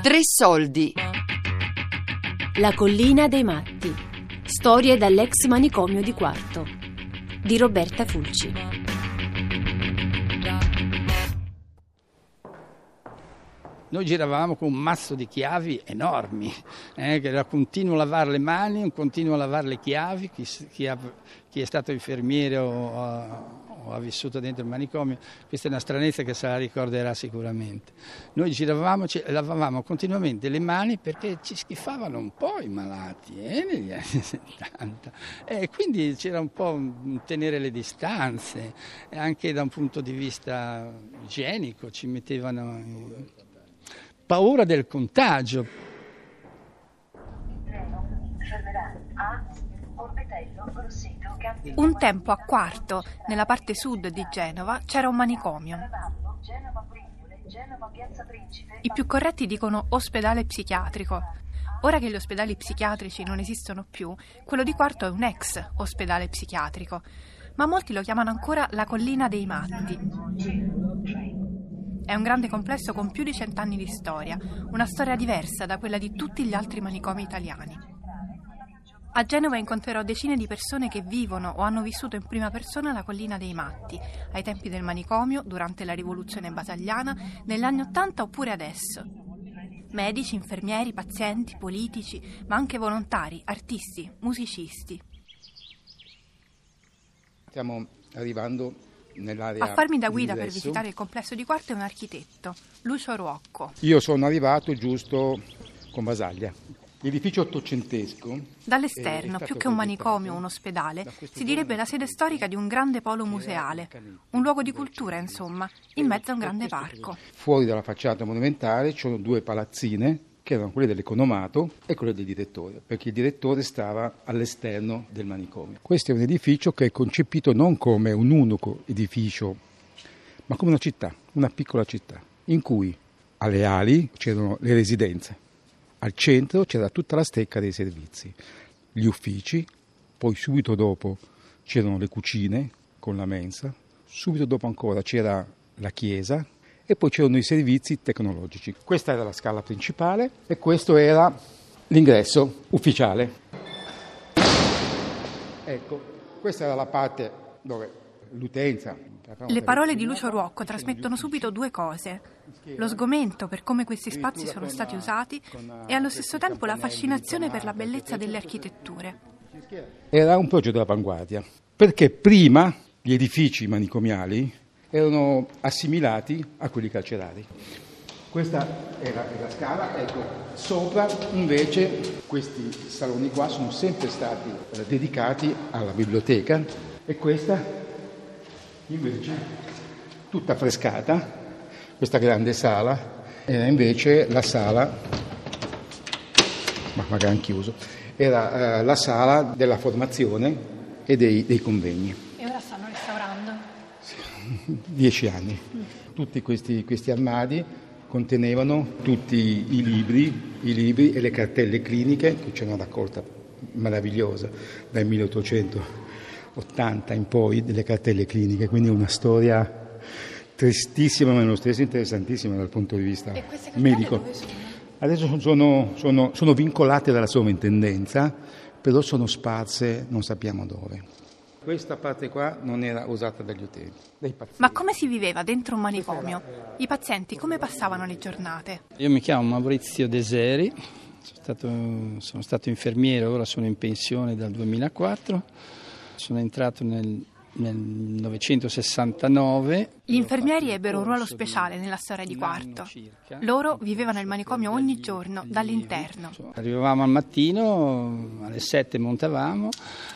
Tre soldi. La collina dei matti. Storie dall'ex manicomio di Quarto. Di Roberta Fulci. Noi giravamo con un mazzo di chiavi enormi, eh, che era continuo lavare le mani, un continuo lavare le chiavi, chi, chi, ha, chi è stato infermiere o, o, ha vissuto dentro il manicomio, questa è una stranezza che se la ricorderà sicuramente. Noi giravamo, lavavamo continuamente le mani perché ci schifavano un po' i malati eh, negli anni 70 e quindi c'era un po' un tenere le distanze, anche da un punto di vista igienico ci mettevano paura del contagio. Un tempo a Quarto, nella parte sud di Genova, c'era un manicomio. I più corretti dicono ospedale psichiatrico. Ora che gli ospedali psichiatrici non esistono più, quello di Quarto è un ex ospedale psichiatrico, ma molti lo chiamano ancora la collina dei matti. È un grande complesso con più di cent'anni di storia, una storia diversa da quella di tutti gli altri manicomi italiani. A Genova incontrerò decine di persone che vivono o hanno vissuto in prima persona la collina dei matti, ai tempi del manicomio, durante la rivoluzione batagliana, negli anni Ottanta oppure adesso. Medici, infermieri, pazienti, politici, ma anche volontari, artisti, musicisti. Stiamo arrivando nell'area A farmi da guida per visitare il complesso di Quarto è un architetto, Lucio Ruocco. Io sono arrivato giusto con Basaglia. L'edificio ottocentesco. Dall'esterno, più che un manicomio o un ospedale, si direbbe la sede storica di un grande polo museale, un luogo di cultura, insomma, in mezzo a un grande parco. Fuori dalla facciata monumentale ci sono due palazzine che erano quelle dell'economato e quelle del direttore, perché il direttore stava all'esterno del manicomio. Questo è un edificio che è concepito non come un unico edificio, ma come una città, una piccola città, in cui alle ali c'erano le residenze, al centro c'era tutta la stecca dei servizi, gli uffici, poi subito dopo c'erano le cucine con la mensa, subito dopo ancora c'era la chiesa e poi c'erano i servizi tecnologici. Questa era la scala principale e questo era l'ingresso ufficiale. Ecco, questa era la parte dove l'utenza le parole di Lucio Ruocco trasmettono subito due cose: lo sgomento per come questi spazi sono stati usati e allo stesso tempo la fascinazione per la bellezza delle architetture. Era un progetto d'avanguardia, perché prima gli edifici manicomiali erano assimilati a quelli carcerari. Questa era la scala, ecco, sopra invece questi saloni qua sono sempre stati eh, dedicati alla biblioteca e questa invece tutta frescata, questa grande sala era invece la sala, ma magari chiuso, era eh, la sala della formazione e dei, dei convegni dieci anni. Tutti questi, questi armadi contenevano tutti i libri, i libri e le cartelle cliniche, che c'è una raccolta meravigliosa dal 1880 in poi delle cartelle cliniche, quindi una storia tristissima ma nello stesso interessantissima dal punto di vista medico. Adesso sono, sono, sono vincolate dalla sovrintendenza, però sono sparse non sappiamo dove. Questa parte qua non era usata dagli utenti. Ma come si viveva dentro un manicomio? I pazienti come passavano le giornate? Io mi chiamo Maurizio Deseri, sono stato, sono stato infermiere, ora sono in pensione dal 2004. Sono entrato nel nel 1969. Gli infermieri ebbero un ruolo speciale nella storia di Quarto. Loro vivevano il manicomio ogni giorno, dall'interno. Arrivavamo al mattino, alle 7 montavamo,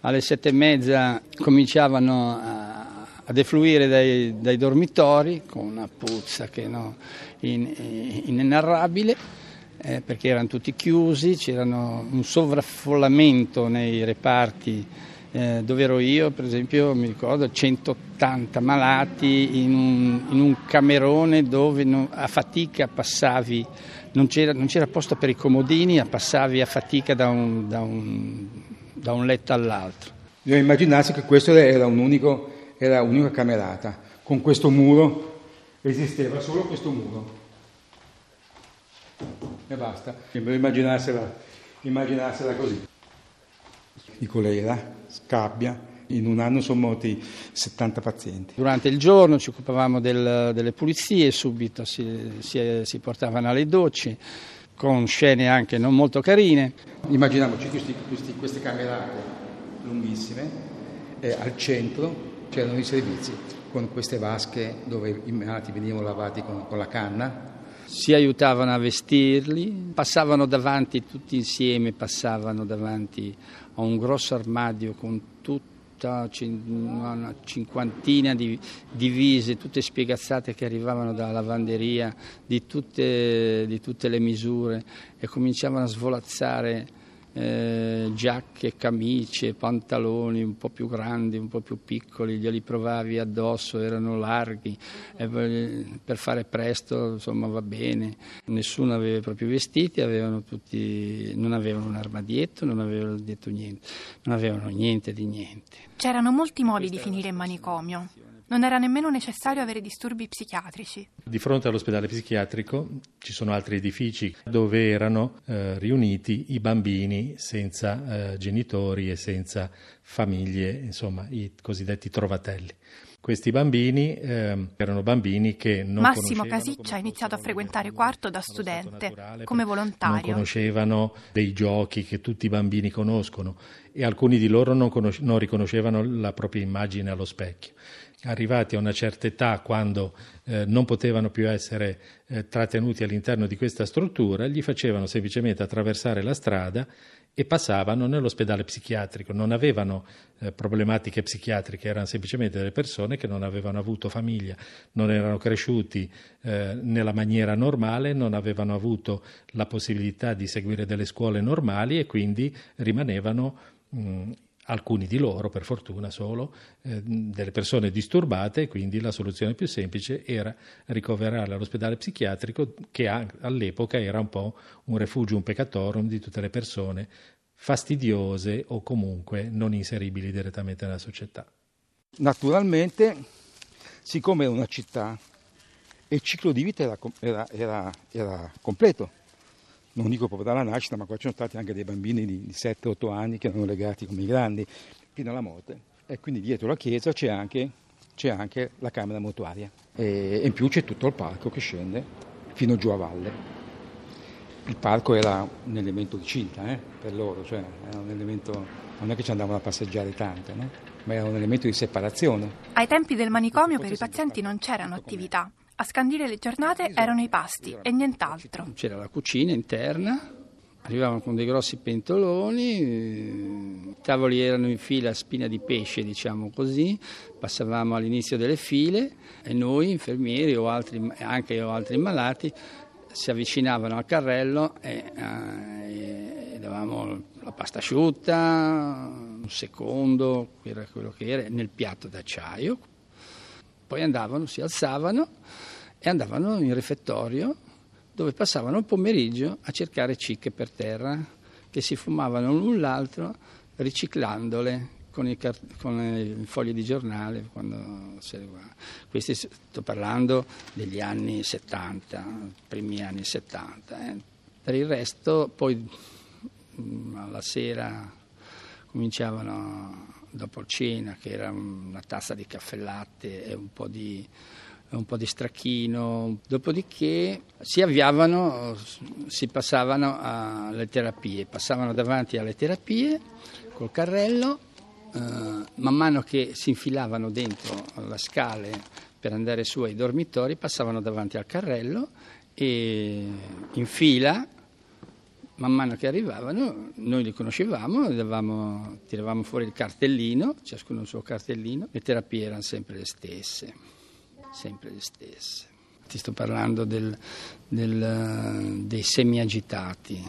alle 7 e mezza cominciavano a, a defluire dai, dai, dormitori con una puzza che no, in, inenarrabile. Eh, perché erano tutti chiusi, c'era un sovraffollamento nei reparti eh, dove ero io, per esempio, mi ricordo 180 malati in un, in un camerone dove non, a fatica passavi, non c'era, non c'era, posto per i comodini, passavi a fatica da un, da un, da un letto all'altro. Bisogna immaginarsi che questo era, un unico, era un'unica camerata, con questo muro esisteva solo questo muro. e basta. Immaginarsela, immaginarsela così. Di colera, scabbia, in un anno sono morti 70 pazienti. Durante il giorno ci occupavamo del, delle pulizie, subito si, si, si, portavano alle docce, con scene anche non molto carine. Immaginiamoci questi, questi, queste camerate lunghissime, e al centro c'erano i servizi con queste vasche dove i malati venivano lavati con, con la canna, si aiutavano a vestirli, passavano davanti tutti insieme, passavano davanti a un grosso armadio con tutti una cinquantina di divise, tutte spiegazzate che arrivavano dalla lavanderia di tutte, di tutte le misure e cominciavano a svolazzare eh, giacche, camicie, pantaloni un po' più grandi, un po' più piccoli, glieli provavi addosso, erano larghi, per fare presto insomma va bene. Nessuno aveva i propri vestiti, avevano tutti, non avevano un armadietto, non avevano detto niente, non avevano niente di niente. C'erano molti modi di finire in manicomio. Non era nemmeno necessario avere disturbi psichiatrici. Di fronte all'ospedale psichiatrico ci sono altri edifici dove erano eh, riuniti i bambini senza eh, genitori e senza famiglie, insomma i cosiddetti trovatelli. Questi bambini eh, erano bambini che non Massimo Casiccia ha iniziato a frequentare quarto da studente, naturale, come volontario. Non conoscevano dei giochi che tutti i bambini conoscono e alcuni di loro non, conos- non riconoscevano la propria immagine allo specchio arrivati a una certa età, quando eh, non potevano più essere eh, trattenuti all'interno di questa struttura, gli facevano semplicemente attraversare la strada e passavano nell'ospedale psichiatrico. Non avevano eh, problematiche psichiatriche, erano semplicemente delle persone che non avevano avuto famiglia, non erano cresciuti eh, nella maniera normale, non avevano avuto la possibilità di seguire delle scuole normali e quindi rimanevano mh, alcuni di loro, per fortuna solo, eh, delle persone disturbate, quindi la soluzione più semplice era ricoverarle all'ospedale psichiatrico che all'epoca era un po' un refugio, un peccatorum di tutte le persone fastidiose o comunque non inseribili direttamente nella società. Naturalmente, siccome era una città, il ciclo di vita era, era, era, era completo non dico proprio dalla nascita, ma qua ci sono stati anche dei bambini di 7-8 anni che erano legati come i grandi fino alla morte. E quindi dietro la chiesa c'è anche, c'è anche la camera mortuaria. E in più c'è tutto il parco che scende fino giù a valle. Il parco era un elemento di cinta eh, per loro, cioè era un elemento, non è che ci andavano a passeggiare tanto, no? ma era un elemento di separazione. Ai tempi del manicomio per i pazienti non c'erano attività. A scandire le giornate erano i pasti e nient'altro. C'era la cucina interna, arrivavano con dei grossi pentoloni, i tavoli erano in fila a spina di pesce, diciamo così, passavamo all'inizio delle file e noi, infermieri o altri, anche o altri malati, si avvicinavano al carrello e, eh, e davamo la pasta asciutta, un secondo, era quello che era, nel piatto d'acciaio, poi andavano, si alzavano e andavano in refettorio dove passavano il pomeriggio a cercare cicche per terra che si fumavano l'un l'altro riciclandole con i, con i fogli di giornale. Questi sto parlando degli anni 70, primi anni 70. Eh. Per il resto poi mm, alla sera cominciavano dopo cena, che era una tazza di caffè latte e un po' di, un po' di stracchino, dopodiché si avviavano, si passavano alle terapie, passavano davanti alle terapie col carrello, eh, man mano che si infilavano dentro la scale per andare su ai dormitori, passavano davanti al carrello e in fila man mano che arrivavano noi li conoscevamo, davamo, tiravamo fuori il cartellino, ciascuno il suo cartellino, le terapie erano sempre le stesse, sempre le stesse. Ti sto parlando del, del, dei semi-agitati,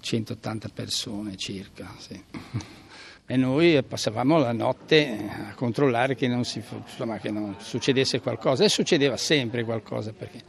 180 persone circa. Sì. E noi passavamo la notte a controllare che non, si, insomma, che non succedesse qualcosa e succedeva sempre qualcosa perché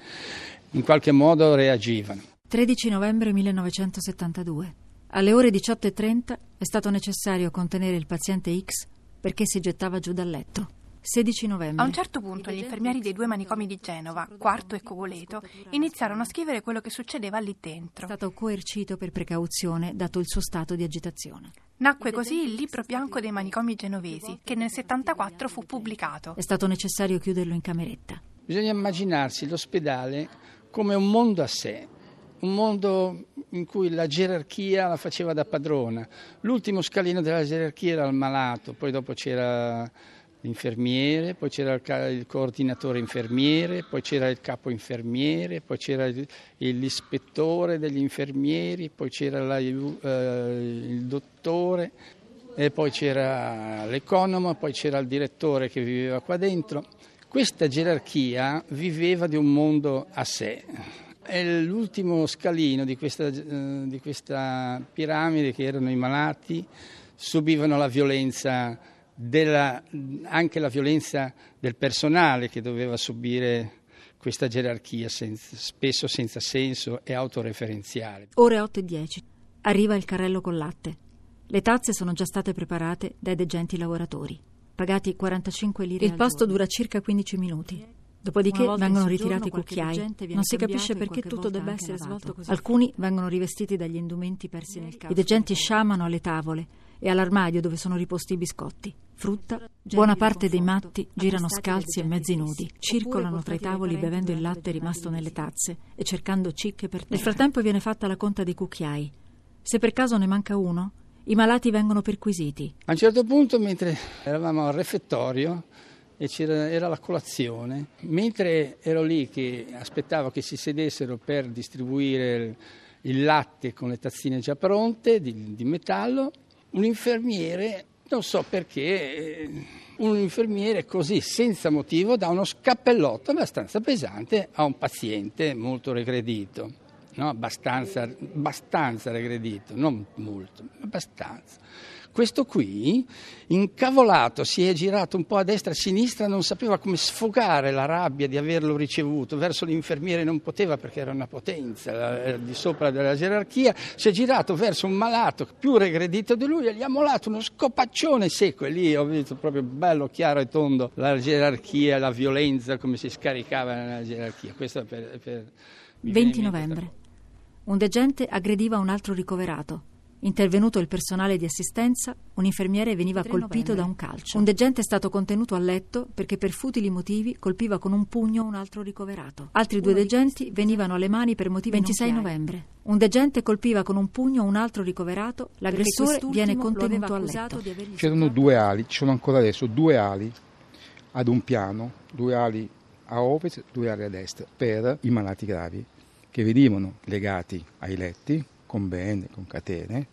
in qualche modo reagivano. 13 novembre 1972. Alle ore 18.30 è stato necessario contenere il paziente X perché si gettava giù dal letto. 16 novembre. A un certo punto gli infermieri dei due manicomi di Genova, Quarto e Cogoleto, iniziarono a scrivere quello che succedeva lì dentro. È stato coercito per precauzione, dato il suo stato di agitazione. Nacque così il libro bianco dei manicomi genovesi, che nel 74 fu pubblicato. È stato necessario chiuderlo in cameretta. Bisogna immaginarsi l'ospedale come un mondo a sé, un mondo in cui la gerarchia la faceva da padrona. L'ultimo scalino della gerarchia era il malato, poi dopo c'era l'infermiere, poi c'era il, coordinatore infermiere, poi c'era il capo infermiere, poi c'era l'ispettore degli infermieri, poi c'era la, eh, il dottore, e poi c'era l'economo, poi c'era il direttore che viveva qua dentro. Questa gerarchia viveva di un mondo a sé. È l'ultimo scalino di questa, eh, di questa piramide che erano i malati, subivano la violenza della, anche la violenza del personale che doveva subire questa gerarchia senza, spesso senza senso e autoreferenziale. Ore 8 e 10. Arriva il carrello con latte. Le tazze sono già state preparate dai degenti lavoratori, pagati 45 lire. Il pasto dura circa 15 minuti. Dopodiché vengono ritirati i cucchiai. Non si capisce perché tutto debba essere svolto così. Alcuni vengono rivestiti dagli indumenti persi nel caso. I degenti sciamano alle tavole e all'armadio dove sono riposti i biscotti. Frutta, buona parte dei matti girano scalzi e mezzi nudi, circolano tra i tavoli bevendo il latte rimasto nelle tazze e cercando cicche per terra. Nel frattempo viene fatta la conta dei cucchiai. Se per caso ne manca uno, i malati vengono perquisiti. A un certo punto, mentre eravamo al refettorio, e era la colazione. Mentre ero lì che aspettavo che si sedessero per distribuire il latte con le tazzine già pronte di, di metallo, un infermiere non so perché eh, un infermiere così senza motivo dà uno scappellotto abbastanza pesante a un paziente molto regredito, no? abbastanza, abbastanza regredito, non molto, abbastanza. Questo qui, incavolato, si è girato un po' a destra e a sinistra, non sapeva come sfogare la rabbia di averlo ricevuto. Verso l'infermiere non poteva perché era una potenza, era di sopra della gerarchia. Si è girato verso un malato più regredito di lui e gli ha molato uno scopaccione secco. E lì ho visto proprio bello, chiaro e tondo la gerarchia, la violenza, come si scaricava nella gerarchia. Questo per, per 20 novembre. Un degente aggrediva un altro ricoverato. Intervenuto il personale di assistenza, un infermiere veniva colpito da un calcio. Un degente è stato contenuto a letto perché per futili motivi colpiva con un pugno un altro ricoverato. Altri due degenti venivano alle mani per motivi 26 novembre. Un degente colpiva con un pugno un altro ricoverato, l'aggressore viene contenuto a letto. C'erano due ali, ci sono ancora adesso due ali ad un piano, due ali a ovest, due ali a est per i malati gravi che venivano legati ai letti con bende, con catene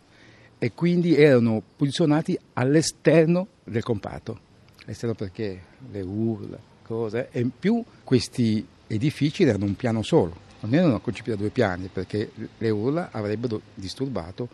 e quindi erano posizionati all'esterno del comparto. All'esterno perché le urla, cose, e in più questi edifici erano un piano solo, non erano concepiti da due piani perché le urla avrebbero disturbato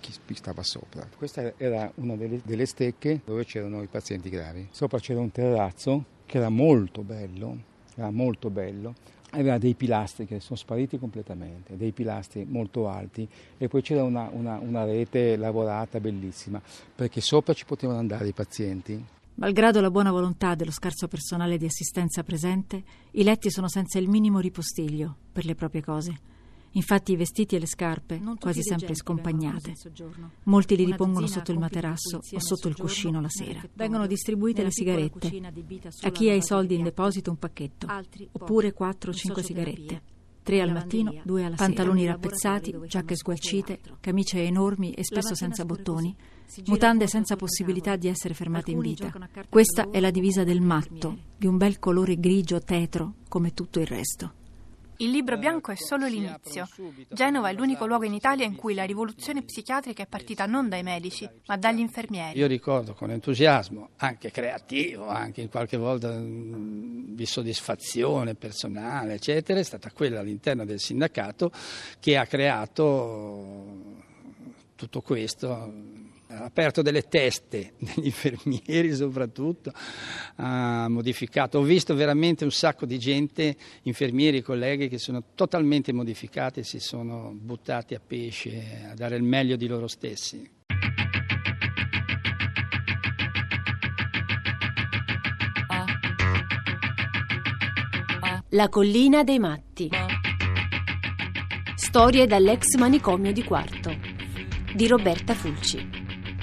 chi stava sopra. Questa era una delle, delle stecche dove c'erano i pazienti gravi. Sopra c'era un terrazzo che era molto bello, era molto bello aveva dei pilastri che sono spariti completamente, dei pilastri molto alti e poi c'era una, una, una rete lavorata bellissima perché sopra ci potevano andare i pazienti. Malgrado la buona volontà dello scarso personale di assistenza presente, i letti sono senza il minimo ripostiglio per le proprie cose. Infatti i vestiti e le scarpe, quasi sempre scompagnate. Molti li ripongono sotto il materasso o sotto il cuscino la sera. Vengono distribuite le sigarette. A chi ha i soldi in deposito un pacchetto, oppure 4 o 5 sigarette. Tre al mattino, due alla sera. Pantaloni rappezzati, giacche sgualcite, camicie enormi e spesso senza bottoni, mutande senza possibilità di essere fermate in vita. Questa è la divisa del matto, di un bel colore grigio tetro come tutto il resto. Il libro bianco è solo l'inizio. Genova è l'unico luogo in Italia in cui la rivoluzione psichiatrica è partita non dai medici, ma dagli infermieri. Io ricordo con entusiasmo, anche creativo, anche in qualche volta mm, di soddisfazione personale, eccetera, è stata quella all'interno del sindacato che ha creato tutto questo aperto delle teste degli infermieri soprattutto, ha modificato. Ho visto veramente un sacco di gente, infermieri, colleghi che sono totalmente modificati si sono buttati a pesce a dare il meglio di loro stessi. La collina dei matti. Storie dall'ex manicomio di Quarto di Roberta Fulci.